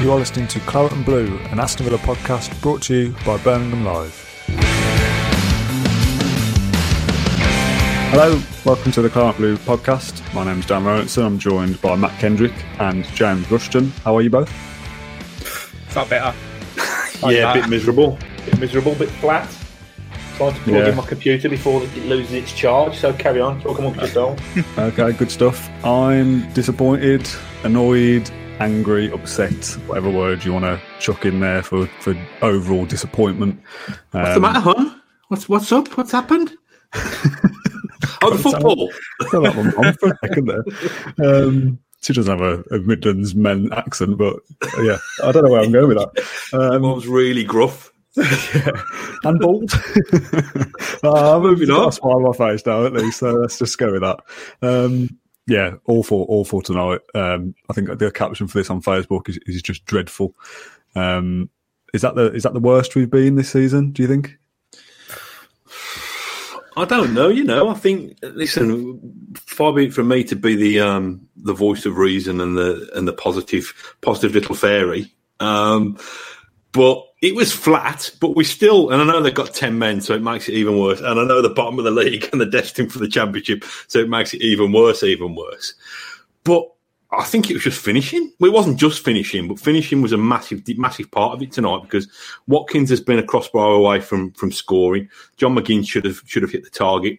You are listening to Claret and Blue, an Aston Villa podcast brought to you by Birmingham Live. Hello, welcome to the Claret and Blue podcast. My name is Dan Rolinson. I'm joined by Matt Kendrick and James Rushton. How are you both? Felt better. yeah, a bit miserable. A Bit miserable, bit flat. Trying to plug Yeah. in my computer before it loses its charge. So carry on, talk amongst yourself. Okay, good stuff. I'm disappointed, annoyed, angry, upset, whatever word you want to chuck in there for, for overall disappointment. What's the matter, huh? What's what's up? What's happened? oh, the football. Got that one for a second there. Um, she doesn't have a, a Midlands men accent, but uh, yeah, I don't know where I'm going with that. Um, was really gruff. and bald. uh, Moving on. smile on my face now, at least. So let's just go with that. Um, yeah, awful, awful tonight. Um, I think the caption for this on Facebook is, is just dreadful. Um, is that the is that the worst we've been this season? Do you think? I don't know. You know, I think. Listen, far be it from me to be the um, the voice of reason and the and the positive positive little fairy. Um, but it was flat. But we still, and I know they've got ten men, so it makes it even worse. And I know the bottom of the league and they're destined for the championship, so it makes it even worse, even worse. But I think it was just finishing. Well, it wasn't just finishing, but finishing was a massive, massive part of it tonight because Watkins has been a crossbar away from from scoring. John McGinn should have should have hit the target.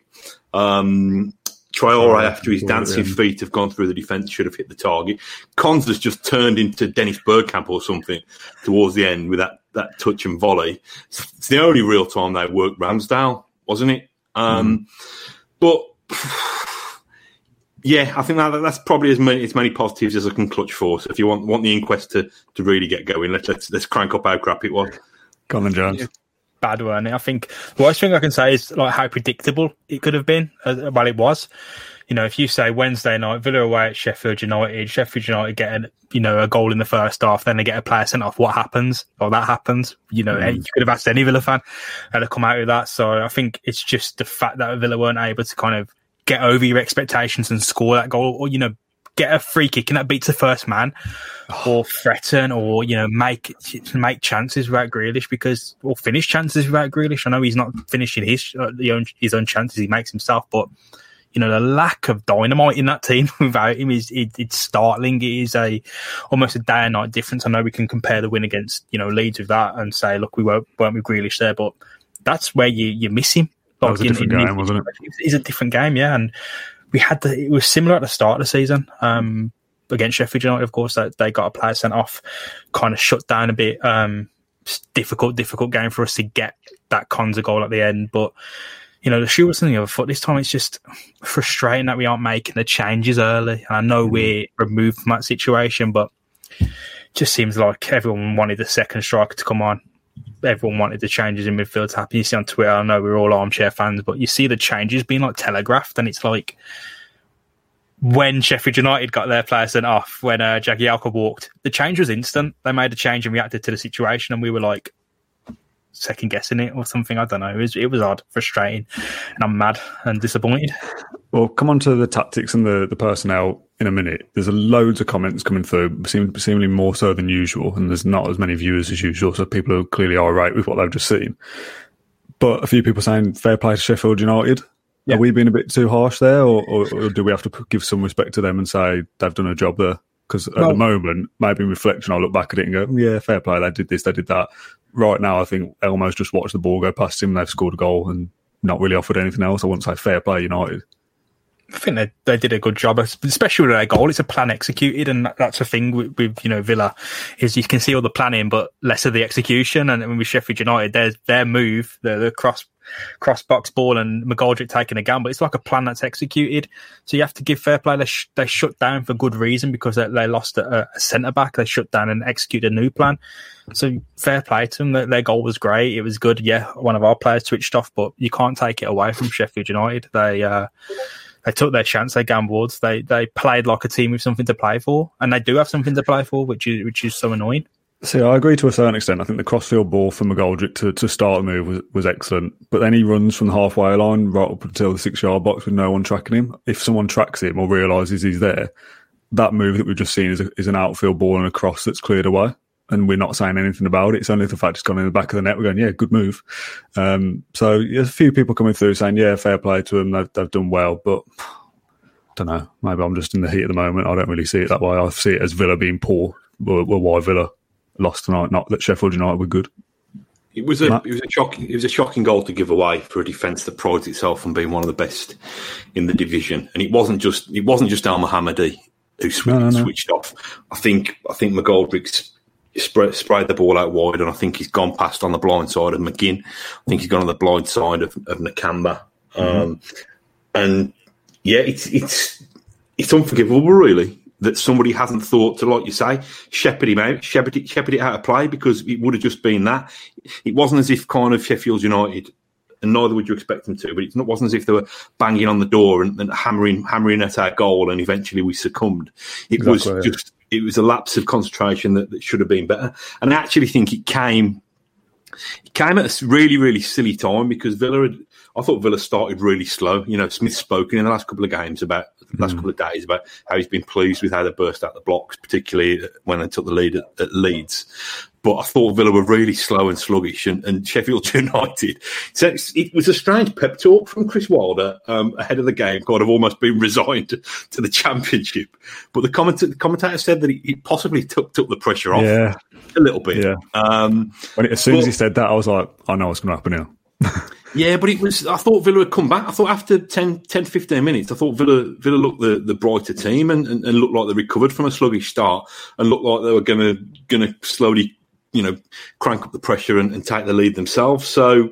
Um, Traore, after his dancing feet have gone through the defence, should have hit the target. Cons has just turned into Dennis Bergkamp or something towards the end with that, that touch and volley. It's, it's the only real time they worked Ramsdale, wasn't it? Um, But yeah, I think that, that's probably as many as many positives as I can clutch for. So if you want want the inquest to, to really get going, let's let's let's crank up how crap it was. Colin Jones. Bad, weren't it? I think the worst thing I can say is like how predictable it could have been. Uh, well, it was. You know, if you say Wednesday night, Villa away at Sheffield United, Sheffield United get an, you know a goal in the first half, then they get a player sent off. What happens? Well, that happens. You know, you could have asked any Villa fan to come out with that. So I think it's just the fact that Villa weren't able to kind of get over your expectations and score that goal, or you know, get a free kick and that beats the first man, or threaten, or you know, make make chances without Grealish because or finish chances without Grealish. I know he's not finishing his uh, own, his own chances he makes himself, but you know the lack of dynamite in that team without him is it, it's startling. It is a almost a day and night difference. I know we can compare the win against you know Leeds with that and say, look, we weren't, weren't with Grealish there, but that's where you you miss him. That was a different in- game, wasn't it? It's a different game, yeah. And we had the it was similar at the start of the season. Um, against Sheffield United, of course, that they got a player sent off, kind of shut down a bit. Um, difficult, difficult game for us to get that Konsa goal at the end, but you know, the shoe was on the other foot. This time it's just frustrating that we aren't making the changes early. And I know we're removed from that situation, but just seems like everyone wanted the second striker to come on. Everyone wanted the changes in midfield to happen. You see on Twitter, I know we're all armchair fans, but you see the changes being like telegraphed, and it's like when Sheffield United got their player sent off, when uh, Jagielka walked, the change was instant. They made a change and reacted to the situation, and we were like second guessing it or something. I don't know. It was, it was odd, frustrating, and I'm mad and disappointed. Well, come on to the tactics and the, the personnel in a minute. There's a loads of comments coming through, seem, seemingly more so than usual, and there's not as many viewers as usual, so people are clearly irate with what they've just seen. But a few people saying fair play to Sheffield United. Yeah. Are we being a bit too harsh there, or, or, or do we have to give some respect to them and say they've done a job there? Because at the moment, maybe in reflection, I'll look back at it and go, yeah, fair play. They did this, they did that. Right now, I think Elmo's just watched the ball go past him. They've scored a goal and not really offered anything else. I wouldn't say fair play United. I think they, they did a good job, especially with their goal. It's a plan executed, and that's a thing with, with you know Villa is you can see all the planning, but less of the execution. And with Sheffield United, their their move, the, the cross cross box ball, and McGoldrick taking a gamble. It's like a plan that's executed. So you have to give fair play. They, sh- they shut down for good reason because they, they lost a, a centre back. They shut down and executed a new plan. So fair play to them. Their, their goal was great. It was good. Yeah, one of our players switched off, but you can't take it away from Sheffield United. They. Uh, they took their chance. They gambled. They they played like a team with something to play for, and they do have something to play for, which is which is so annoying. See, I agree to a certain extent. I think the crossfield ball for McGoldrick to, to start the move was, was excellent. But then he runs from the halfway line right up until the six yard box with no one tracking him. If someone tracks him or realises he's there, that move that we've just seen is, a, is an outfield ball and a cross that's cleared away. And we're not saying anything about it. It's only the fact it's gone in the back of the net. We're going, yeah, good move. Um, so there's a few people coming through saying, yeah, fair play to them. They've, they've done well, but I don't know. Maybe I'm just in the heat of the moment. I don't really see it that way. I see it as Villa being poor. Well, why Villa lost tonight? Not that Sheffield United were good. It was a Matt? it was a shocking it was a shocking goal to give away for a defence that prides itself on being one of the best in the division, and it wasn't just it wasn't just Elmohamady who switched, no, no, no. switched off. I think I think McGoldrick's sprayed, sprayed the ball out wide, and I think he's gone past on the blind side of McGinn. I think he's gone on the blind side of, of Nakamba, mm-hmm. um, and yeah, it's it's it's unforgivable, really that somebody hasn't thought to, like you say, shepherd him out, shepherd it, shepherd it out of play because it would have just been that. It wasn't as if kind of Sheffield United, and neither would you expect them to, but it wasn't as if they were banging on the door and, and hammering hammering at our goal, and eventually we succumbed. It exactly, was just it was a lapse of concentration that, that should have been better, and I actually think it came it came at a really really silly time because Villa had I thought Villa started really slow. You know, Smith's spoken in the last couple of games about the last mm. couple of days about how he's been pleased with how they burst out the blocks, particularly when they took the lead at, at Leeds. But I thought Villa were really slow and sluggish, and, and Sheffield United. So it was a strange pep talk from Chris Wilder um, ahead of the game, kind of almost being resigned to, to the championship. But the, commentator, the commentator said that he, he, possibly took took the pressure off yeah. a little bit. Yeah. Um, when it, as soon but, as he said that, I was like, I know what's going to happen now. Yeah, but it was. I thought Villa had come back. I thought after 10, 10 15 minutes, I thought Villa Villa looked the, the brighter team and, and, and looked like they recovered from a sluggish start and looked like they were going to going to slowly, you know, crank up the pressure and, and, take the lead themselves. So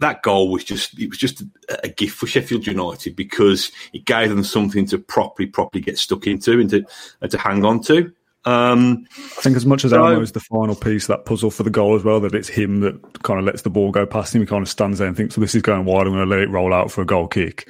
that goal was just it was just a, a, gift for Sheffield United because it gave them something to properly properly get stuck into and to and to hang on to. Um, I think as much as so, Elmo is the final piece that puzzle for the goal as well, that it's him that kind of lets the ball go past him. He kind of stands there and thinks, "Well, this is going wide. I'm going to let it roll out for a goal kick."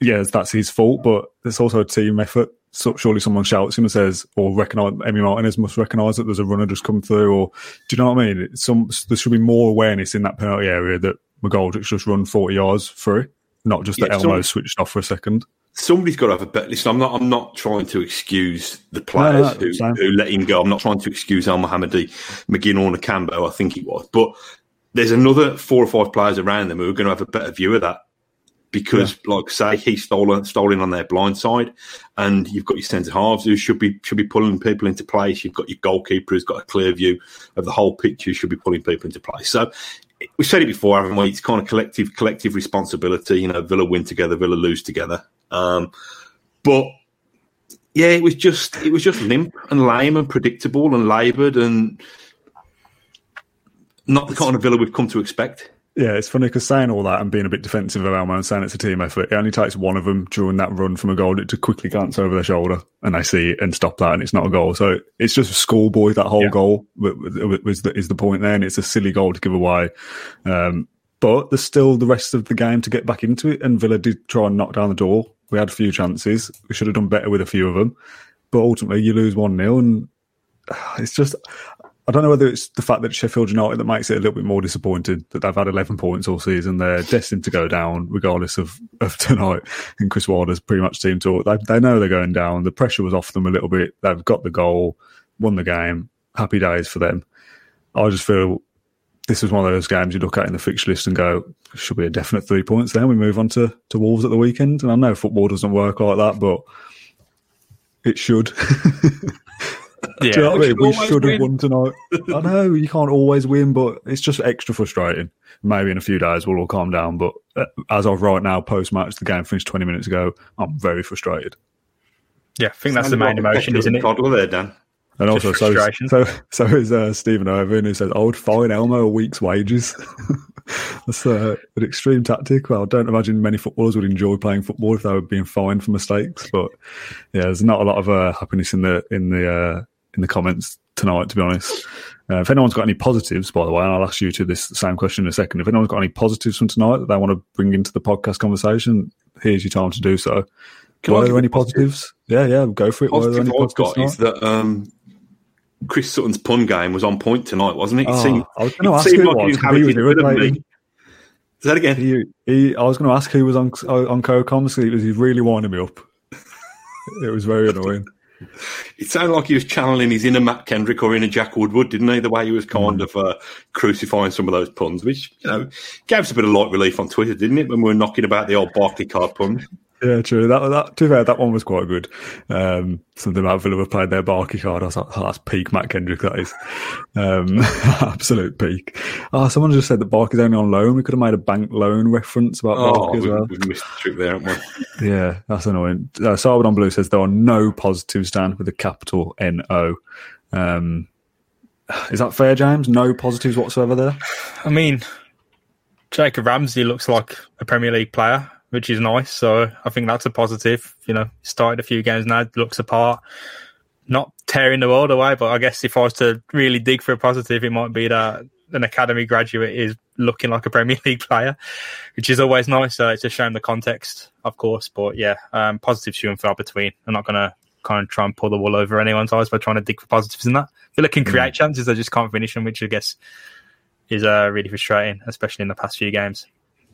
Yes, that's his fault, but it's also a team effort. So surely someone shouts him and says, or recognise Emi Martinez must recognise that there's a runner just come through, or do you know what I mean? Some there should be more awareness in that penalty area that McGoldrick's just run 40 yards through, not just that Elmo switched off for a second somebody's got to have a bet. Listen, I'm not. I'm not trying to excuse the players no, no, who, who, let him go. I'm not trying to excuse Elmohamady, McGinn or Nakamba. I think he was, but there's another four or five players around them who are going to have a better view of that because, yeah. like say, he's stolen stolen on their blind side, and you've got your centre halves who should be should be pulling people into place. You've got your goalkeeper who's got a clear view of the whole picture, who should be pulling people into place. So we said it before, haven't we? It's kind of collective collective responsibility. You know, Villa win together, Villa lose together. Um, but yeah, it was just it was just limp and lame and predictable and laboured and not the kind of Villa we've come to expect. Yeah, it's funny because saying all that and being a bit defensive of Elmo and saying it's a team effort, it only takes one of them during that run from a goal to quickly glance over their shoulder and they see it and stop that and it's not a goal. So it's just a schoolboy, that whole yeah. goal was the, is the point there and it's a silly goal to give away. Um, but there's still the rest of the game to get back into it and Villa did try and knock down the door we had a few chances. We should have done better with a few of them. But ultimately, you lose 1 0. And it's just, I don't know whether it's the fact that Sheffield United that makes it a little bit more disappointed that they've had 11 points all season. They're destined to go down regardless of, of tonight. And Chris Wilder's pretty much team talk. They, they know they're going down. The pressure was off them a little bit. They've got the goal, won the game. Happy days for them. I just feel this is one of those games you look at in the fixture list and go, should be a definite three points there. We move on to, to Wolves at the weekend. And I know football doesn't work like that, but it should. yeah, Do you know what I mean? We should have won tonight. I know you can't always win, but it's just extra frustrating. Maybe in a few days we'll all calm down. But uh, as of right now, post match, the game finished 20 minutes ago. I'm very frustrated. Yeah, I think that's the main emotion, isn't it? Toddler there, Dan. And also, so, so so is uh, Stephen Irvin who says, "I would fine Elmo a week's wages." That's uh, an extreme tactic. Well, I don't imagine many footballers would enjoy playing football if they were being fined for mistakes. But yeah, there's not a lot of uh, happiness in the in the uh, in the comments tonight, to be honest. Uh, if anyone's got any positives, by the way, and I'll ask you to this same question in a second. If anyone's got any positives from tonight that they want to bring into the podcast conversation, here's your time to do so. Can Were there any positives? Yeah, yeah, go for it. Positive any I've got is that um, Chris Sutton's pun game was on point tonight, wasn't it? it oh, seemed, I was going to ask who like was. He Say that again. He, he, I was going to ask who was on on co-coms. He was he really winding me up. it was very annoying. It sounded like he was channeling his inner Matt Kendrick or inner Jack Woodward, didn't he? The way he was kind mm. of uh, crucifying some of those puns, which you know gave us a bit of light relief on Twitter, didn't it? When we were knocking about the old Barclaycard puns. Yeah, true. That, that to be fair, that one was quite good. Um, something about Villa have played their card I was like, oh, that's peak Matt Kendrick. That is um, absolute peak. Oh, someone just said that Barkley's only on loan. We could have made a bank loan reference about oh, Barkley as well. We've missed the trick there, haven't we? yeah, that's annoying. Uh, Sarwood on Blue says there are no positives, Dan, with a capital N O. Um, is that fair, James? No positives whatsoever there. I mean, Jacob Ramsey looks like a Premier League player which is nice. So I think that's a positive. You know, started a few games now, looks apart, not tearing the world away. But I guess if I was to really dig for a positive, it might be that an academy graduate is looking like a Premier League player, which is always nice. Uh, it's a shame the context, of course. But yeah, um, positives few and far between. I'm not going to kind of try and pull the wool over anyone's eyes by trying to dig for positives in that. Villa can create mm. chances, they just can't finish them, which I guess is uh, really frustrating, especially in the past few games.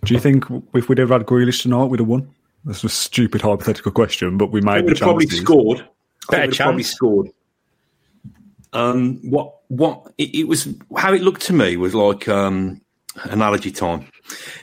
Do you think if we'd have had Grealish tonight, we'd have won? That's a stupid hypothetical question, but we made the probably scored. Better chance. Probably scored. Um, what what it, it, was how it looked to me was like um, analogy time.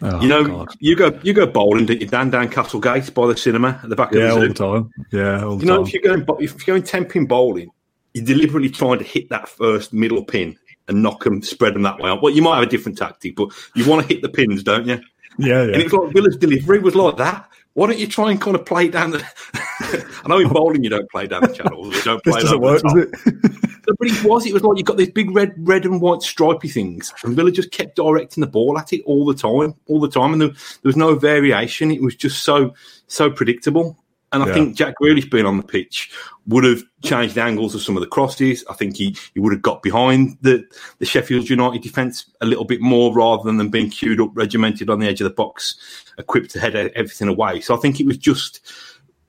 Oh, you know, God. you go you go bowling, don't you, Dan down Castlegate by the cinema at the back yeah, of the zoo. all the time. Yeah, all the you know, time. if you're going if you're going ten pin bowling, you're deliberately trying to hit that first middle pin and knock them, spread them that way. Well, you might have a different tactic, but you want to hit the pins, don't you? Yeah, yeah. And it's like Villa's delivery was like that. Why don't you try and kind of play down the? I know in oh. bowling you don't play down the channels. You don't play this doesn't work, does it? but it was. It was like you got these big red, red and white stripy things, and Villa just kept directing the ball at it all the time, all the time, and there, there was no variation. It was just so, so predictable. And I yeah. think Jack Grealish being on the pitch would have changed the angles of some of the crosses. I think he, he would have got behind the, the Sheffield United defence a little bit more rather than them being queued up, regimented on the edge of the box, equipped to head everything away. So I think it was just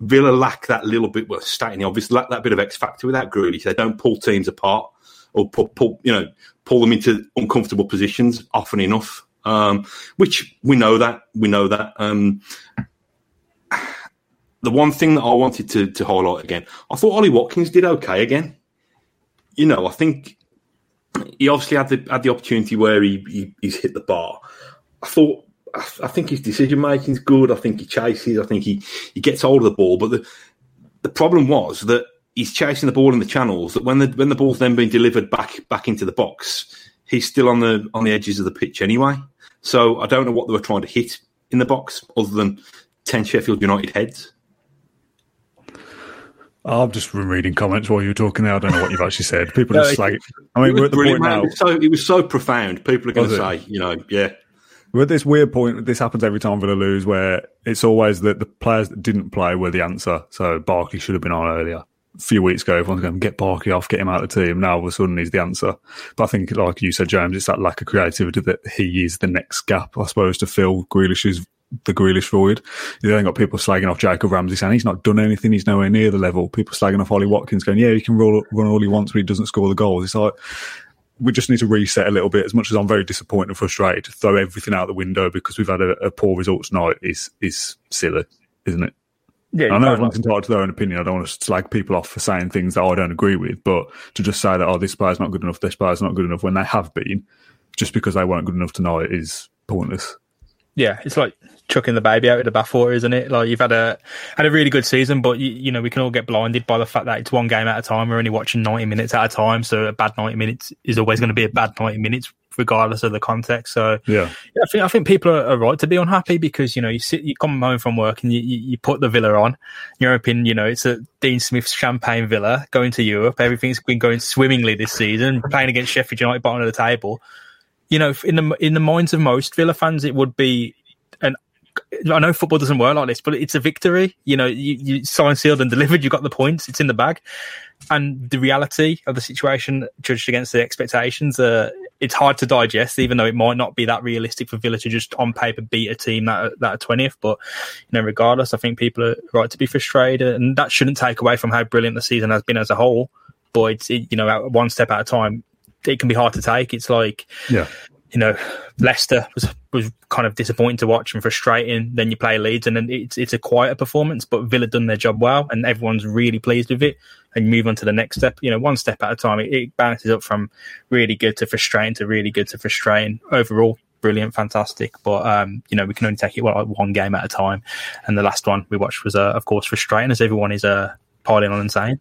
Villa lack that little bit, well, stating the obvious, lack that bit of X factor without Grealish. They don't pull teams apart or pull, pull you know, pull them into uncomfortable positions often enough. Um, which we know that we know that. Um, the one thing that I wanted to, to highlight again, I thought Ollie Watkins did okay again. You know, I think he obviously had the had the opportunity where he, he he's hit the bar. I thought I, think his decision making is good. I think he chases. I think he, he gets hold of the ball. But the the problem was that he's chasing the ball in the channels. That when the when the ball's then being delivered back back into the box, he's still on the on the edges of the pitch anyway. So I don't know what they were trying to hit in the box other than ten Sheffield United heads. I've just been reading comments while you were talking there. I don't know what you've actually said. People are just like, I mean, we're at the point now. It was, so, it was so profound. People are going to say, you know, yeah. We're at this weird point. This happens every time Villa lose, where it's always that the players that didn't play were the answer. So Barkley should have been on earlier. A few weeks ago, everyone's going, get Barkley off, get him out of the team. Now all of a sudden he's the answer. But I think, like you said, James, it's that lack of creativity that he is the next gap, I suppose, to fill Grealish's the Grealish forward. You then got people slagging off Jacob Ramsey saying he's not done anything, he's nowhere near the level. People slagging off Ollie Watkins going, yeah, he can roll, run all he wants, but he doesn't score the goals. It's like, we just need to reset a little bit. As much as I'm very disappointed and frustrated, to throw everything out the window because we've had a, a poor result tonight is is silly, isn't it? Yeah, I know everyone's entitled to their own opinion. I don't want to slag people off for saying things that I don't agree with, but to just say that oh, this player's not good enough, this player's not good enough when they have been, just because they weren't good enough tonight is pointless. Yeah, it's like chucking the baby out of the bathwater, isn't it? Like you've had a had a really good season, but you, you know we can all get blinded by the fact that it's one game at a time. We're only watching ninety minutes at a time, so a bad ninety minutes is always going to be a bad ninety minutes, regardless of the context. So yeah, yeah I think I think people are, are, right to be unhappy because you know you sit, you come home from work and you, you, you put the Villa on. Your opinion, you know, it's a Dean Smith's champagne Villa going to Europe. Everything's been going swimmingly this season, playing against Sheffield United, bottom of the table you know, in the in the minds of most Villa fans, it would be an. I know football doesn't work like this, but it's a victory. You know, you, you signed, sealed, and delivered. You got the points. It's in the bag. And the reality of the situation, judged against the expectations, uh, it's hard to digest, even though it might not be that realistic for Villa to just on paper beat a team that that twentieth. But you know, regardless, I think people are right to be frustrated, and that shouldn't take away from how brilliant the season has been as a whole. But it's it, you know, one step at a time it can be hard to take. It's like, yeah, you know, Leicester was was kind of disappointing to watch and frustrating. Then you play Leeds, and then it's it's a quieter performance. But Villa done their job well, and everyone's really pleased with it. And you move on to the next step. You know, one step at a time. It, it balances up from really good to frustrating to really good to frustrating. Overall, brilliant, fantastic. But um, you know, we can only take it well, like one game at a time. And the last one we watched was, uh, of course, frustrating, as everyone is uh, piling on and saying.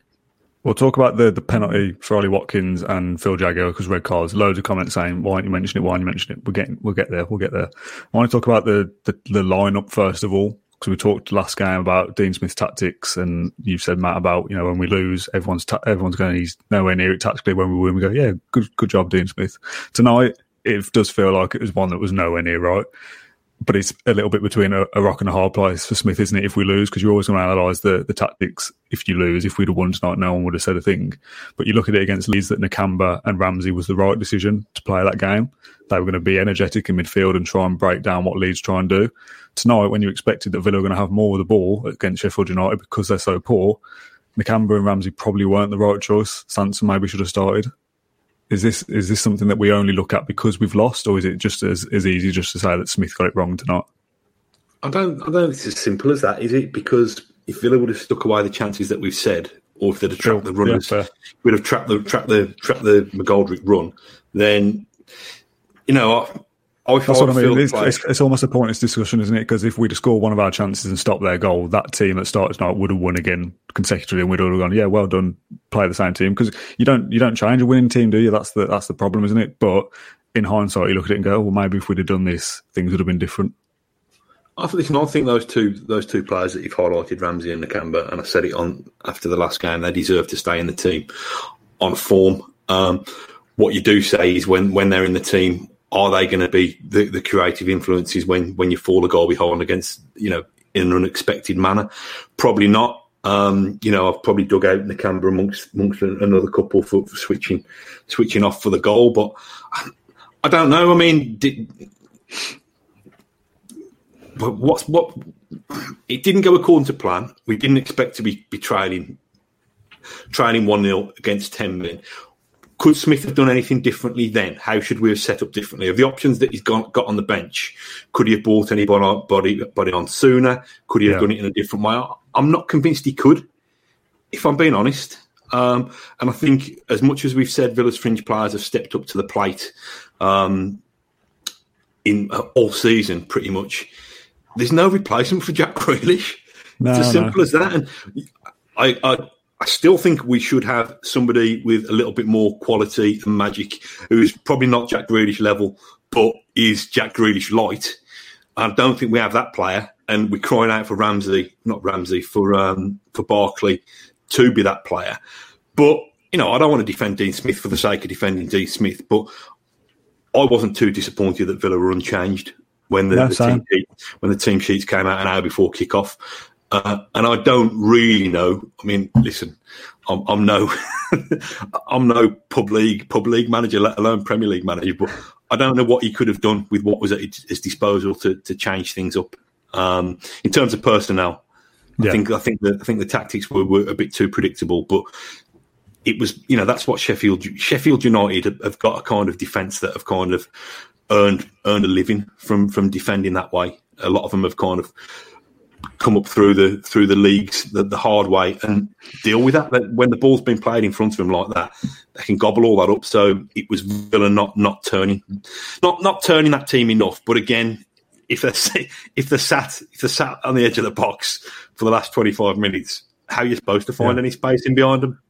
We'll talk about the, the penalty for Ollie Watkins and Phil Jagielka because red cards. Loads of comments saying, "Why aren't you mention it? Why aren't you mention it?" We're getting, we'll get there. We'll get there. I want to talk about the the, the lineup first of all because we talked last game about Dean Smith's tactics, and you said Matt about you know when we lose, everyone's ta- everyone's going he's nowhere near it tactically. When we win, we go, yeah, good good job, Dean Smith. Tonight, it does feel like it was one that was nowhere near right but it's a little bit between a, a, rock and a hard place for Smith, isn't it? If we lose, because you're always going to analyse the, the tactics. If you lose, if we'd have won tonight, no one would have said a thing. But you look at it against Leeds that Nakamba and Ramsey was the right decision to play that game. They were going to be energetic in midfield and try and break down what Leeds try and do. Tonight, when you expected that Villa were going to have more of the ball against Sheffield United because they're so poor, Nakamba and Ramsey probably weren't the right choice. Sanson maybe should have started. Is this is this something that we only look at because we've lost, or is it just as, as easy just to say that Smith got it wrong tonight? I don't. I don't think it's as simple as that, is it? Because if Villa would have stuck away the chances that we've said, or if they'd have trapped the runners, yeah, would have trapped the trapped the trapped the McGoldrick run, then you know that's what I mean. It's, like, it's, it's, almost a pointless discussion, isn't it? Because if we'd have scored one of our chances and stopped their goal, that team that started tonight would have won again consecutively, and we'd all have gone, "Yeah, well done, play the same team." Because you don't you don't change a winning team, do you? That's the that's the problem, isn't it? But in hindsight, you look at it and go, "Well, maybe if we'd have done this, things would have been different." I think, I think those two those two players that you've highlighted, Ramsey and Nakamba, and I said it on after the last game, they deserve to stay in the team on form. Um, what you do say is when when they're in the team, are they going to be the, the creative influences when when you fall a goal behind against you know in an unexpected manner? Probably not. Um, you know, I've probably dug out Nakamba amongst amongst another couple for, for, switching switching off for the goal, but I don't know. I mean, did, but what's what? It didn't go according to plan. We didn't expect to be, be trailing trailing one 0 against ten men. Could Smith have done anything differently then? How should we have set up differently? Of the options that he's got, got on the bench, could he have brought anybody on, body, body on sooner? Could he have yeah. done it in a different way? I'm not convinced he could, if I'm being honest. Um, and I think, as much as we've said, Villa's fringe players have stepped up to the plate um, in uh, all season, pretty much. There's no replacement for Jack Grealish. No, it's as simple no. as that. And I, I I still think we should have somebody with a little bit more quality and magic, who's probably not Jack Grealish level, but is Jack Grealish light. I don't think we have that player, and we're crying out for Ramsey, not Ramsey, for um, for Barkley to be that player. But you know, I don't want to defend Dean Smith for the sake of defending Dean Smith, but I wasn't too disappointed that Villa were unchanged when the, the team sheet, when the team sheets came out an hour before kickoff. Uh, and I don't really know. I mean, listen, I'm, I'm no, I'm no pub league pub league manager, let alone Premier League manager. But I don't know what he could have done with what was at his disposal to to change things up. Um, in terms of personnel, yeah. I think I think the I think the tactics were, were a bit too predictable. But it was, you know, that's what Sheffield Sheffield United have, have got a kind of defence that have kind of earned earned a living from from defending that way. A lot of them have kind of come up through the through the leagues the, the hard way and deal with that. When the ball's been played in front of them like that, they can gobble all that up. So it was Villa not not turning, not not turning that team enough. But again, if they're if they're sat if they're sat on the edge of the box for the last twenty five minutes, how are you supposed to find yeah. any space in behind them?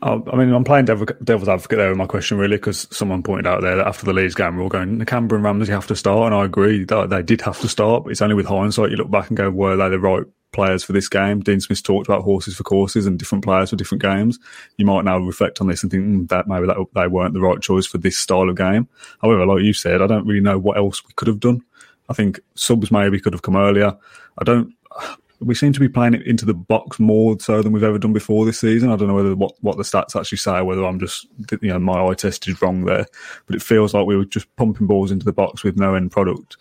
I mean, I'm playing devil, devil's advocate there with my question, really, because someone pointed out there that after the Leeds game, we're all going, the Nakamba and Ramsey have to start, and I agree that they did have to start, but it's only with hindsight you look back and go, were they the right players for this game? Dean Smith talked about horses for courses and different players for different games. You might now reflect on this and think mm, that maybe that they weren't the right choice for this style of game. However, like you said, I don't really know what else we could have done. I think subs maybe could have come earlier. I don't we seem to be playing it into the box more so than we've ever done before this season. I don't know whether what, what the stats actually say, whether I'm just you know my eye test is wrong there, but it feels like we were just pumping balls into the box with no end product.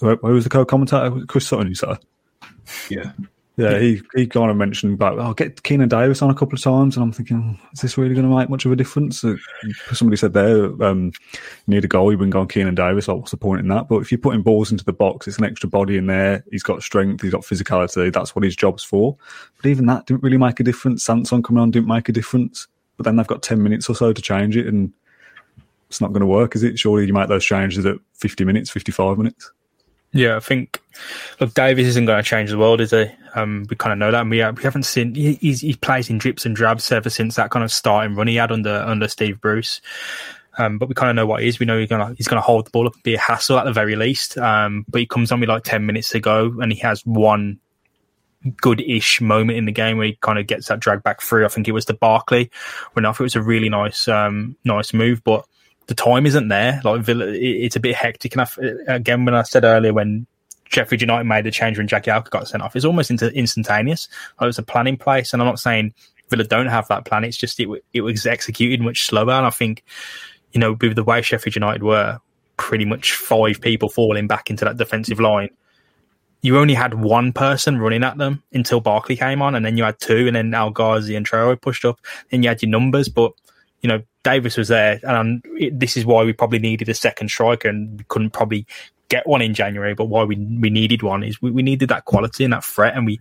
Who was the co-commentator? Chris Sutton, you said. Yeah. Yeah, he, he kind of mentioned about, oh, get Keinan Davis on a couple of times. And I'm thinking, is this really going to make much of a difference? Somebody said there, um, you need a goal, you bring on Keinan Davis. Like, what's the point in that? But if you're putting balls into the box, it's an extra body in there. He's got strength, he's got physicality. That's what his job's for. But even that didn't really make a difference. Sanson coming on didn't make a difference. But then they've got 10 minutes or so to change it. And it's not going to work, is it? Surely you make those changes at 50 minutes, 55 minutes. Yeah, I think look, Davis isn't going to change the world, is he? Um, we kind of know that. And we, we haven't seen he, he plays in drips and drabs ever since that kind of starting run he had under under Steve Bruce. Um, but we kind of know what he is. We know he's gonna he's gonna hold the ball up and be a hassle at the very least. Um, but he comes on with like ten minutes to go, and he has one good-ish moment in the game where he kind of gets that drag back through. I think it was to Barkley when thought it was a really nice um, nice move, but the time isn't there. Like Villa, it's a bit hectic. And I, uh, again, when I said earlier when Sheffield United made the change when Jagielka got sent off, it's almost into instantaneous. Like, was a plan in place, and I'm not saying Villa don't have that plan. It's just it it was executed much slower, and I think you know with the way Sheffield United were, pretty much five people falling back into that defensive line. You only had one person running at them until Barkley came on, and then you had two, and then El Ghazi and Traore pushed up, and you had your numbers, but you know, Davis was there, and it, this is why we probably needed a second striker, and we couldn't probably get one in January. But why we we needed one is we, we needed that quality and that threat, and we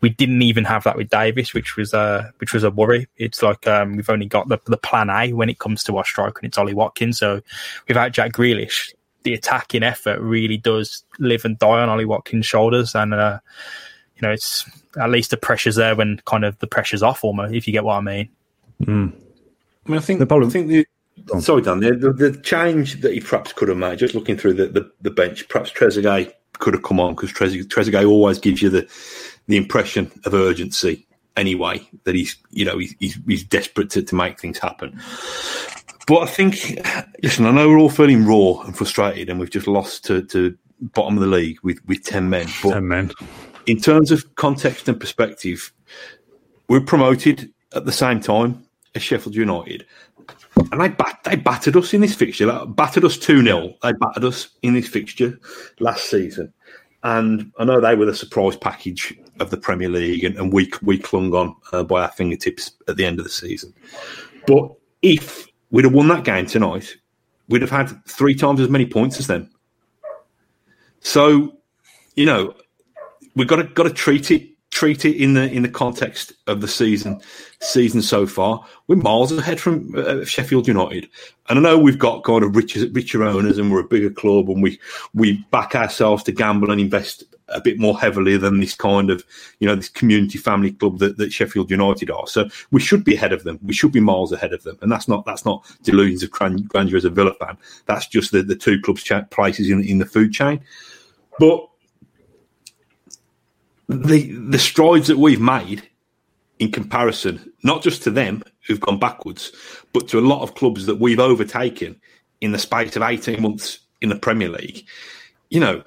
we didn't even have that with Davis, which was uh which was a worry. It's like um, we've only got the the plan A when it comes to our striker, and it's Ollie Watkins. So without Jack Grealish, the attacking effort really does live and die on Ollie Watkins' shoulders, and uh, you know it's at least the pressure's there when kind of the pressure's off, almost if you get what I mean. Mm. I mean, I think the problem. I think the sorry, Dan. The, the, the, change that he perhaps could have made, just looking through the, the, the bench, perhaps Trezeguet could have come on because Trezeguet, Trezeguet always gives you the the impression of urgency anyway that he's you know he's he's, he's desperate to, to make things happen. But I think, listen, I know we're all feeling raw and frustrated, and we've just lost to, to bottom of the league with, with ten men. But ten men. In terms of context and perspective, we're promoted at the same time Sheffield United. And they, bat- they battered us in this fixture, like, battered us 2 0. They battered us in this fixture last season. And I know they were the surprise package of the Premier League and, and we, we clung on uh, by our fingertips at the end of the season. But if we'd have won that game tonight, we'd have had three times as many points as them. So, you know, we've got to, got to treat it treat it in the in the context of the season season so far. We're miles ahead from uh, Sheffield United, and I know we've got kind of richer richer owners, and we're a bigger club, and we we back ourselves to gamble and invest a bit more heavily than this kind of you know this community family club that, that Sheffield United are. So we should be ahead of them. We should be miles ahead of them, and that's not that's not delusions of grandeur as a Villa fan. That's just the, the two clubs' places in in the food chain, but the the strides that we've made in comparison, not just to them who've gone backwards, but to a lot of clubs that we've overtaken in the space of eighteen months in the Premier League. You know,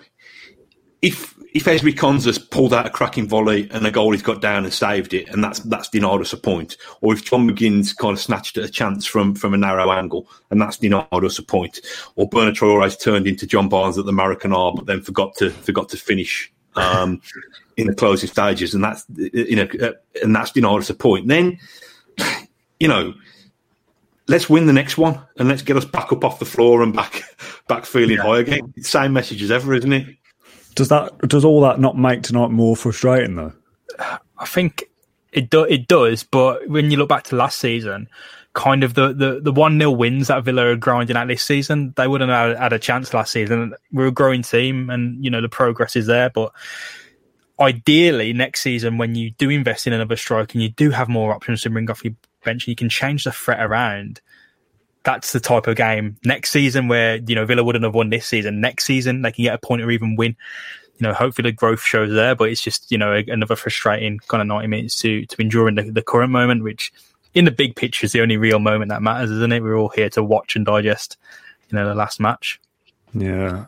if if Ezri Konsa's pulled out a cracking volley and a goalie's got down and saved it, and that's that's denied us a point, or if John McGinn's kind of snatched at a chance from from a narrow angle and that's denied us a point, or Bertrand Traore's turned into John Barnes at the Maracanã but then forgot to forgot to finish um, in the closing stages, and that's you know, uh, and that's denied us a point. Then, you know, let's win the next one and let's get us back up off the floor and back back feeling yeah. high again. Same message as ever, isn't it? Does that does all that not make tonight more frustrating though? I think it do, it does, but when you look back to last season, kind of the the the one 0 wins that Villa are grinding at this season, they wouldn't have had a chance last season. We're a growing team, and you know the progress is there, but ideally next season when you do invest in another striker and you do have more options to bring off your bench you can change the threat around that's the type of game next season where you know Villa wouldn't have won this season next season they can get a point or even win you know hopefully the growth shows there but it's just you know another frustrating kind of 90 minutes to to endure in the, the current moment which in the big picture is the only real moment that matters isn't it we're all here to watch and digest you know the last match yeah.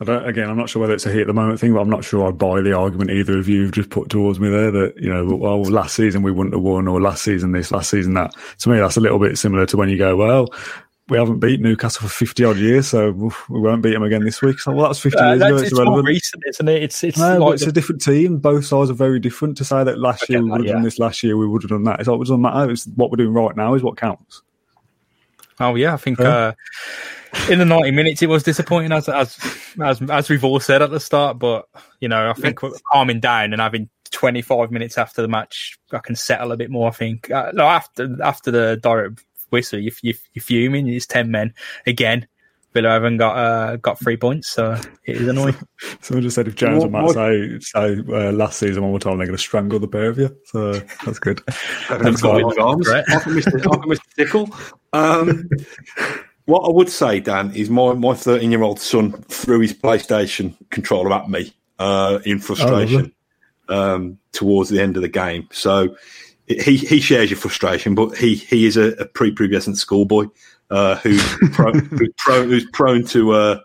Again, I'm not sure whether it's a hit at the moment thing, but I'm not sure I'd buy the argument either of you have just put towards me there that, you know, well, last season we wouldn't have won or last season this, last season that. To me, that's a little bit similar to when you go, well, we haven't beat Newcastle for 50 odd years, so we won't beat them again this week. So, well, that's 50 uh, years ago. It's, it's recent, isn't it? It's, it's, no, like it's the... a different team. Both sides are very different. To say that last year we would have yeah. done this, last year we would have done that, it's like, it doesn't matter. It's what we're doing right now is what counts. Oh, yeah. I think uh, in the 90 minutes it was disappointing, as, as, as, as we've all said at the start. But, you know, I think calming down and having 25 minutes after the match, I can settle a bit more. I think uh, no, after after the direct whistle, you, you, you're fuming. It's ten men again. Villa haven't got uh, got three points, so it is annoying. Someone just said if Jones and Matt say, say uh, last season one more time, they're going to strangle the pair of you. So that's good. that's got arms. Mr. Tickle. Um, what I would say, Dan, is my my thirteen year old son threw his PlayStation controller at me uh, in frustration oh, um, towards the end of the game. So he he shares your frustration, but he he is a, a prepubescent schoolboy uh, who's, who's, prone, who's prone to uh,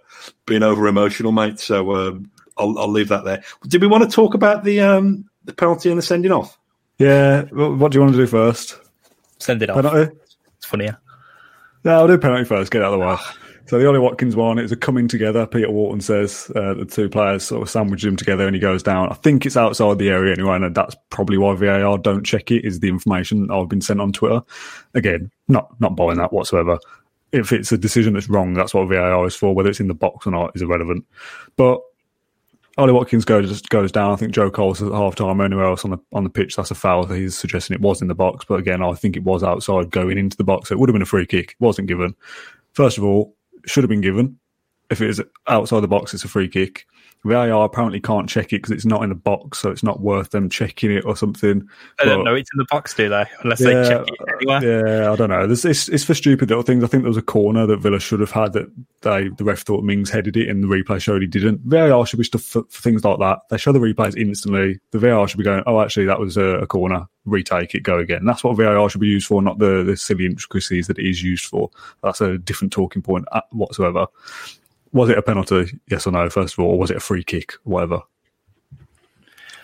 being over emotional, mate. So uh, I'll, I'll leave that there. Did we want to talk about the um, the penalty and the sending off? Yeah. What do you want to do first? Send it off. Penalty? It's funnier. No, I'll do penalty first. Get out of the way. So the Ollie Watkins one, it was a coming together. Peter Wharton says uh, the two players sort of sandwich them together and he goes down. I think it's outside the area anyway, and that's probably why VAR don't check it. Is the information I've been sent on Twitter? Again, not not buying that whatsoever. If it's a decision that's wrong, that's what VAR is for. Whether it's in the box or not is irrelevant. But Ollie Watkins goes goes down. I think Joe Cole says at half time anywhere else on the on the pitch that's a foul. He's suggesting it was in the box, but again, I think it was outside going into the box. So it would have been a free kick. It wasn't given. First of all, should have been given. If it is outside the box, it's a free kick. VAR apparently can't check it because it's not in the box, so it's not worth them checking it or something. I don't know it's in the box, do they? Unless yeah, they check it anywhere. Yeah, I don't know. There's, it's, it's for stupid little things. I think there was a corner that Villa should have had that they the ref thought Mings headed it, and the replay showed he didn't. VAR should be stuff for, for things like that. They show the replays instantly. The VAR should be going, oh, actually, that was a, a corner. Retake it, go again. That's what VAR should be used for, not the, the silly intricacies that it is used for. That's a different talking point uh, whatsoever was it a penalty? Yes or no? First of all, or was it a free kick? Whatever.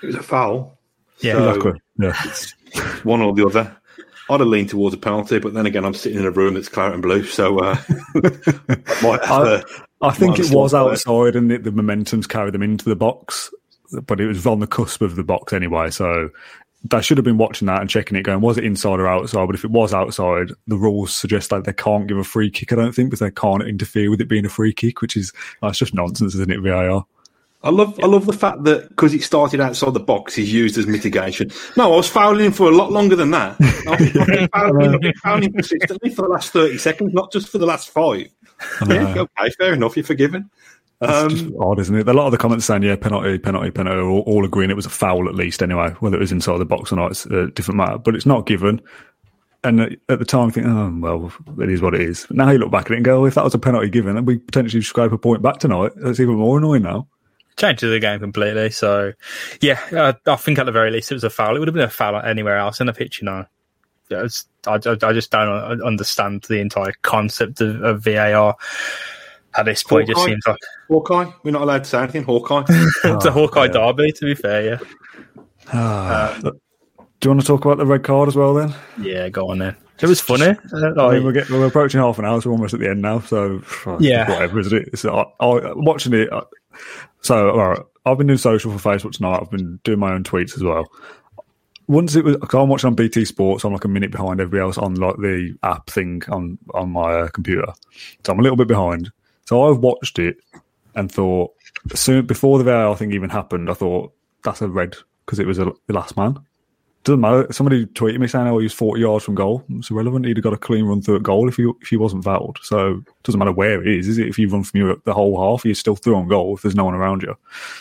It was a foul. Yeah, so exactly. Yeah, one or the other. I'd have leaned towards a penalty, but then again, I'm sitting in a room that's claret and blue, so uh, I, I, think it was outside, and the momentum's carried them into the box, but it was on the cusp of the box anyway. So they should have been watching that and checking it, going, was it inside or outside? But if it was outside, the rules suggest that they can't give a free kick. I don't think because they can't interfere with it being a free kick, which is that's just nonsense, isn't it? VAR. I love I love the fact that because it started outside the box, he's used as mitigation. No, I was fouling him for a lot longer than that. I've been, fouling, I've been fouling consistently for the last thirty seconds, not just for the last five. Yeah, okay, fair enough. You're forgiven. Um, odd, isn't it? A lot of the comments saying, yeah, penalty, penalty, penalty, all, all agreeing it was a foul at least anyway, whether it was inside the box or not, it's a different matter. But it's not given. And at the time, I think, oh, well, it is what it is. But now you look back at it and go, well, if that was a penalty given, then we potentially scrape a point back tonight. That's even more annoying now. Changes the game completely. So, yeah, I, I think at the very least it was a foul. It would have been a foul anywhere else in the pitch, you know. I, I, I just don't understand the entire concept of, of VAR at this point Hawkeye. just seems like Hawkeye. We're not allowed to say anything. Hawkeye. it's a Hawkeye yeah. derby, to be fair. Yeah. Ah, um, do you want to talk about the red card as well? Then. Yeah, go on then. It was funny. Like, I mean, we're, getting, we're approaching half an hour, so we're almost at the end now. So yeah, whatever, isn't it? So, I, I, watching it. So all right, I've been doing social for Facebook tonight. I've been doing my own tweets as well. Once it was, cause I'm watching on BT Sports. I'm like a minute behind everybody else on like the app thing on on my uh, computer, so I'm a little bit behind. So I've watched it and thought, soon before the VAR thing even happened, I thought that's a red because it was a, the last man. Doesn't matter. Somebody tweeted me saying, "Oh, he was forty yards from goal." It's irrelevant. He'd have got a clean run through at goal if he if he wasn't fouled. So it doesn't matter where it is, is it? If you run from you the whole half, you're still through on goal if there's no one around you.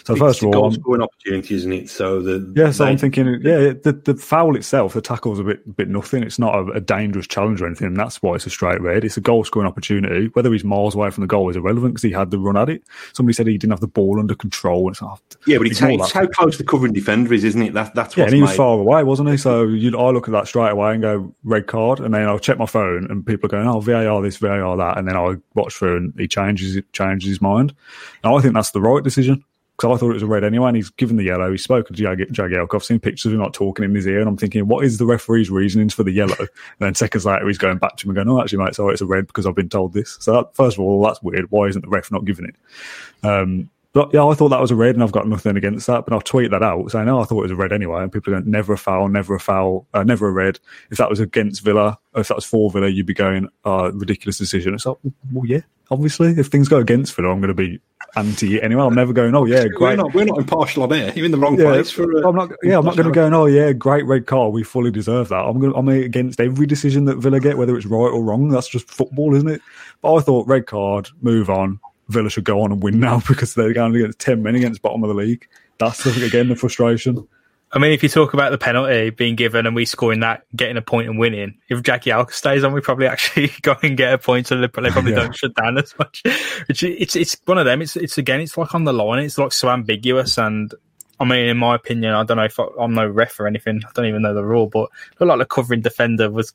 So it's first of all, goal scoring opportunity, isn't it? So the yeah. So they, I'm thinking, yeah, the, the foul itself, the tackle's a bit bit nothing. It's not a, a dangerous challenge or anything. And that's why it's a straight red. It's a goal scoring opportunity. Whether he's miles away from the goal is irrelevant because he had the run at it. Somebody said he didn't have the ball under control. It's like, yeah, but it's, how, it's how, close the covering defender is, isn't it? That, that's yeah. And he was far away, wasn't he? So you I look at that straight away and go red card, and then I'll check my phone, and people are going, "Oh, VAR this, VAR that," and then I watch through, and he changes changes his mind. And I think that's the right decision because I thought it was a red anyway. And he's given the yellow. He's spoken to Jag- Jagielka. I've seen pictures of him not talking in his ear, and I'm thinking, what is the referee's reasonings for the yellow? and then seconds later, he's going back to him and going, "Oh, actually, mate, sorry, it's a red because I've been told this." So that, first of all, that's weird. Why isn't the ref not giving it? Um, but yeah, I thought that was a red, and I've got nothing against that. But I'll tweet that out saying, "Oh, I thought it was a red anyway." And people are going, "Never a foul, never a foul, uh, never a red." If that was against Villa, or if that was for Villa, you'd be going, "Oh, ridiculous decision." It's like, well, yeah, obviously, if things go against Villa, I'm going to be anti anyway. I'm never going, "Oh yeah, We're great." not, we're not impartial on air. You're in the wrong Yeah, place for. Uh, I'm not. Yeah, I'm not going to go. Oh, yeah, great red card. We fully deserve that. I'm going. I'm against every decision that Villa get, whether it's right or wrong. That's just football, isn't it? But I thought red card, move on. Villa should go on and win now because they're going against ten men against bottom of the league. That's the, again the frustration. I mean, if you talk about the penalty being given and we scoring that, getting a point and winning, if Jagielka stays on, we probably actually go and get a point, so they probably Yeah. don't shut down as much. Which it's it's one of them. It's it's again, it's like on the line. It's like so ambiguous, and I mean, in my opinion, I don't know if I, I'm no ref or anything. I don't even know the rule, but looked like the covering defender was.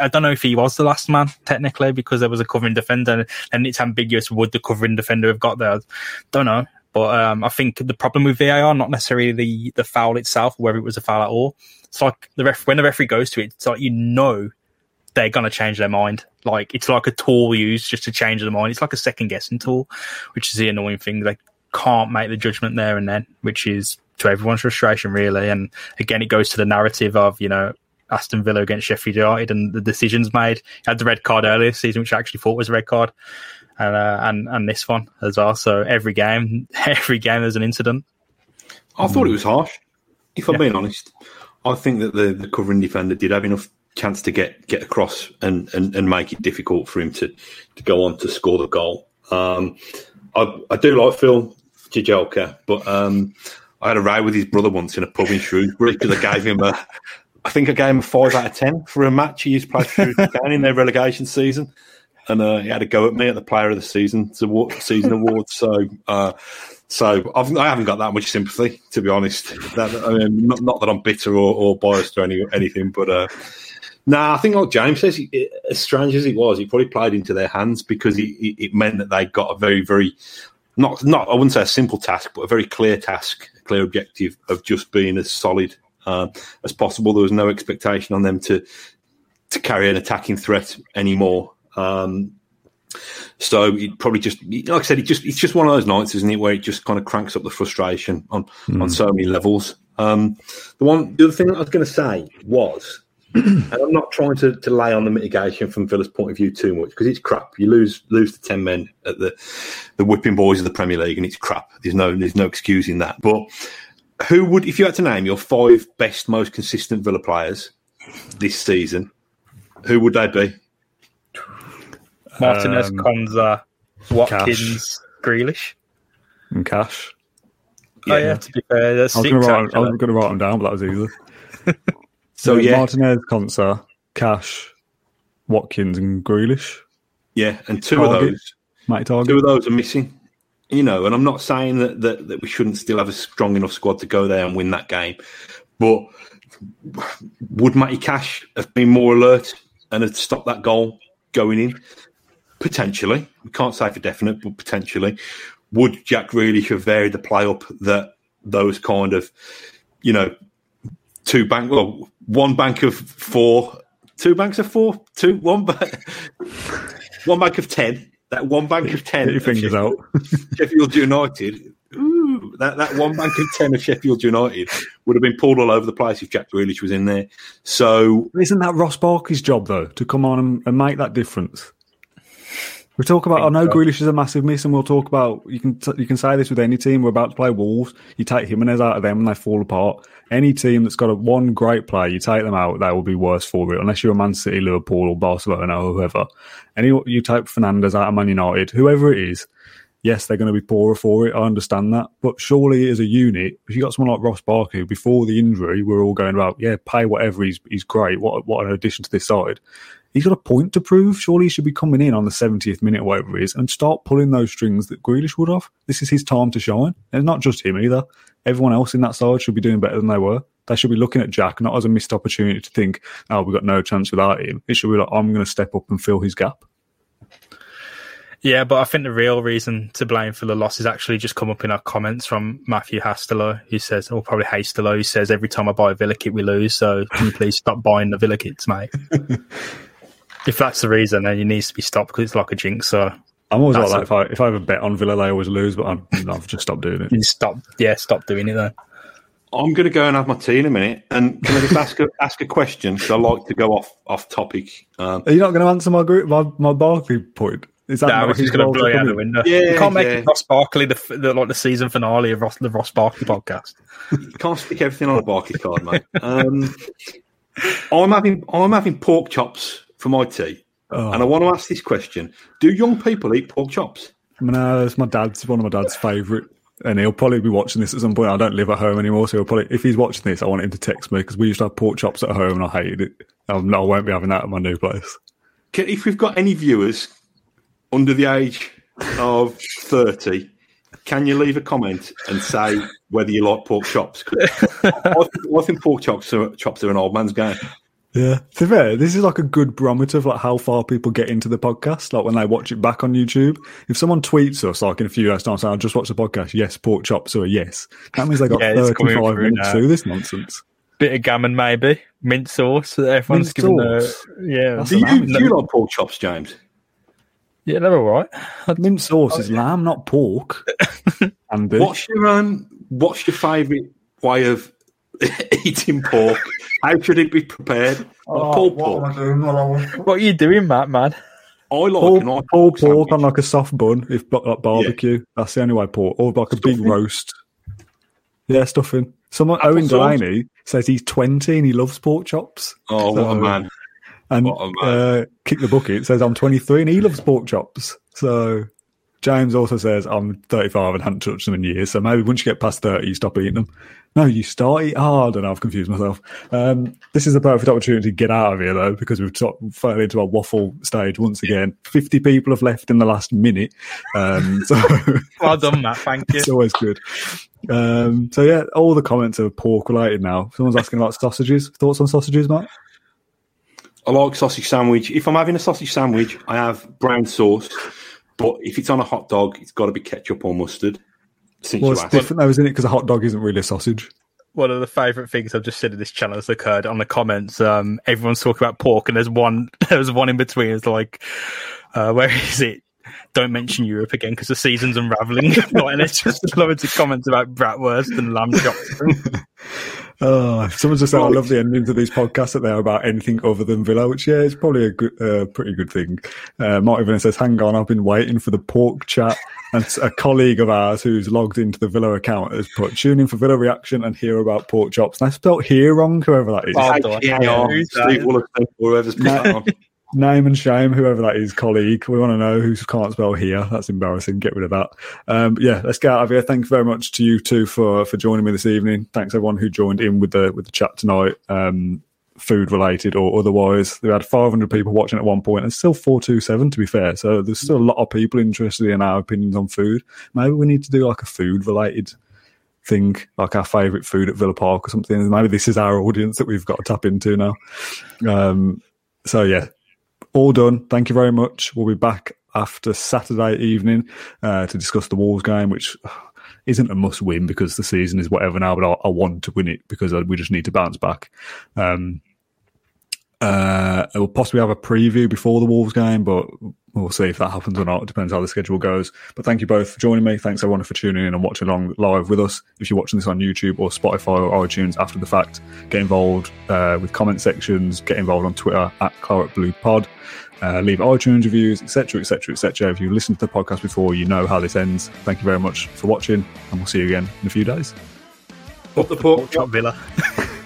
I don't know if he was the last man technically because there was a covering defender, and it's ambiguous. Would the covering defender have got there? I Don't know. But um, I think the problem with VAR, not necessarily the, the foul itself, whether it was a foul at all. It's like the ref when the referee goes to it, it's like you know they're gonna change their mind. Like it's like a tool used just to change their mind. It's like a second guessing tool, which is the annoying thing. They can't make the judgment there and then, which is to everyone's frustration really. And again, it goes to the narrative of you know Aston Villa against Sheffield United and the decisions made. He had the red card earlier this season, which I actually thought was a red card and uh, and and this one as well. So every game, every game, there's an incident. I thought it was harsh. If I'm Yeah. being honest, I think that the, the covering defender did have enough chance to get get across and, and, and make it difficult for him to, to go on to score the goal. Um, I, I do like Phil Jagielka, but um, I had a ride with his brother once in a pub in Shrewsbury because I gave him a, I think I gave him a five out of ten for a match he used to play Shrewsbury in their relegation season. And uh, he had a go at me at the Player of the Season award, season award. So, uh, so I've, I haven't got that much sympathy, to be honest. That, I mean, not, not that I'm bitter or, or biased or any, anything, but uh, nah, I think like James says, it, as strange as it was, it probably played into their hands because it, it meant that they got a very, very not not I wouldn't say a simple task, but a very clear task, a clear objective of just being as solid uh, as possible. There was no expectation on them to to carry an attacking threat anymore. Um, so it probably just, like I said, it just it's just one of those nights, isn't it, where it just kind of cranks up the frustration on on so many levels. Um, the one, the other thing I was going to say was, and I'm not trying to, to lay on the mitigation from Villa's point of view too much because it's crap. You lose lose to ten men at the the whipping boys of the Premier League, and it's crap. There's no there's no excusing that. But who would, if you had to name your five best, most consistent Villa players this season, who would they be? Martinez, Um, Konsa, Watkins, Grealish. And Cash. Oh yeah, to be fair, that's I was six. going to write. Was going to write them down, but that was easy. So yeah, Martinez, Konsa, Cash, Watkins, and Grealish. yeah, and two Targett. of those, Matty Targett. two of those are missing. You know, and I'm not saying that, that that we shouldn't still have a strong enough squad to go there and win that game, but would Matty Cash have been more alert and have stopped that goal going in? Potentially, we can't say for definite, but potentially, would Jack really have varied the play up that those kind of, you know, two bank, well, one bank of four, two banks of four, two one bank, one bank of ten. That one bank of ten. Get your fingers out. Sheffield United. Ooh, that, that one bank of 10 of Sheffield United would have been pulled all over the place if Jack Grealish was in there. So, Isn't that Ross Barkley's job though to come on and, and make that difference? We talk about. I know so. Grealish is a massive miss, and we'll talk about. You can t- you can say this with any team. We're about to play Wolves. You take Jimenez out of them, and they fall apart. Any team that's got a one great player, you take them out, they will be worse for it. Unless you're a Man City, Liverpool, or Barcelona, or whoever. Any you take Fernandes out of Man United, whoever it is. Yes, they're going to be poorer for it. I understand that, but surely as a unit, if you got someone like Ross Barkley, who before the injury, we're all going about, yeah, pay whatever. He's he's great. What what an addition to this side he's got a point to prove. Surely he should be coming in on the 70th minute or whatever it is and start pulling those strings that Grealish would have. This is his time to shine. And not just him either. Everyone else in that side should be doing better than they were. They should be looking at Jack not as a missed opportunity to think, oh, we've got no chance without him. It should be like, I'm going to step up and fill his gap. Yeah, but I think the real reason to blame for the loss is actually just come up in our comments from Matthew Hastelow, who says, or probably Hastelow, who says, every time I buy a Villa kit, we lose. So can you please stop buying the Villa kits, mate? if that's the reason, then it needs to be stopped because it's like a jinx. So I'm always like That's that. If I if I have a bet on Villa, they always lose, but I'm, I've just stopped doing it. you stop, yeah, stop doing it then. I'm going to go and have my tea in a minute. And can I just ask a, ask a question? Because I like to go off off topic. Um, Are you not going to answer my group my my Barkley point? Is that No, not it's going to to blow you out come the window. Yeah, you can't make yeah. it Ross Barkley the, the like the season finale of Ross, the Ross Barkley podcast. you can't stick everything on a Barclay card, mate. Um, I'm having I'm having pork chops for my tea, Oh. and I want to ask this question: Do young people eat pork chops? No, it's my dad's one of my dad's favourite, and he'll probably be watching this at some point. I don't live at home anymore, so he'll probably if he's watching this, I want him to text me because we used to have pork chops at home, and I hated it. Um, no, I won't be having that at my new place. Can, if we've got any viewers under the age of thirty, can you leave a comment and say whether you like pork chops? I, think, I think pork chops are, chops are an old man's game. Yeah, to be fair, this is like a good barometer of like how far people get into the podcast. Like when they watch it back on YouTube, if someone tweets us like in a few hours time saying, "I just watched the podcast," yes, pork chops or a yes, that means they got Yeah, thirty-five through minutes now. through this nonsense. Bit of gammon, maybe mint sauce. that Everyone's Mint giving the sauce? yeah. Do you, do you like pork chops, James? Yeah, they're all right. Mint sauce is lamb, not pork. Andy, What's your um, What's your favourite way of eating pork? How should it be prepared? Oh, Like pulled pork. What are you doing, Matt? Man, I like pulled, an pulled pork pork on like a soft bun, if like barbecue. That's the only way pork, or like a big roast. Yeah, stuffing. Someone Apple Owen sauce? Delaney says he's twenty and he loves pork chops. Oh, what a man! And What a man. uh, Kick the Bucket says I'm 23 and he loves pork chops. So James also says I'm 35 and haven't touched them in years. So maybe once you get past 30, you stop eating them. No, you start eating. Oh, I don't know. I've confused myself. Um, this is the perfect opportunity to get out of here, though, because we've sort of fallen into a waffle stage once again. 50 people have left in the last minute. Um, so well done, Matt. Thank you. it's always good. Um, so, yeah, all the comments are pork related now. Someone's asking about sausages. Thoughts on sausages, Matt? I like sausage sandwich. If I'm having a sausage sandwich, I have brown sauce. But if it's on a hot dog, it's got to be ketchup or mustard. Since Well, it's asked. different though, isn't it? Because a hot dog isn't really a sausage. One of the favourite things I've just said in this channel has occurred on the comments. Um, everyone's talking about pork, and there's one. There's one in between. It's like, uh, where is it? Don't mention Europe again because the season's unraveling. And it's just loads of comments about bratwurst and lamb chops. Oh, someone just said, I love the endings of these podcasts that they're about anything other than Villa, which, yeah, it's probably a good, uh, pretty good thing. Uh, Mark even says, hang on, I've been waiting for the pork chat. And a colleague of ours who's logged into the Villa account has put, tune in for Villa reaction and hear about pork chops. And I spelled here wrong, whoever that is. Oh, HPAR, Who's that? Steve Wollaston, or whoever's put that on. Name and shame, whoever that is, colleague. We want to know who can't spell here. That's embarrassing. Get rid of that. Um, yeah, let's get out of here. Thank you very much to you two for for joining me this evening. Thanks everyone who joined in with the with the chat tonight. Um, food related or otherwise. We had 500 people watching at one point and still 427 to be fair. So there's still a lot of people interested in our opinions on food. Maybe we need to do like a food related thing, like our favourite food at Villa Park or something. Maybe this is our audience that we've got to tap into now. Um, so yeah, all done. Thank you very much. We'll be back after Saturday evening uh, to discuss the Wolves game, which isn't a must win because the season is whatever now, but I, I want to win it because I, we just need to bounce back. Um, uh, we'll possibly have a preview before the Wolves game, but we'll see if that happens or not. It depends how the schedule goes. But thank you both for joining me. Thanks everyone for tuning in and watching along live with us. If you're watching this on YouTube or Spotify or iTunes after the fact, get involved uh, with comment sections, get involved on Twitter at Claret Blue Pod. Uh, leave iTunes reviews, etc., etc., etc. If you've listened to the podcast before, you know how this ends. Thank you very much for watching, and we'll see you again in a few days. Up the pork Chop Villa.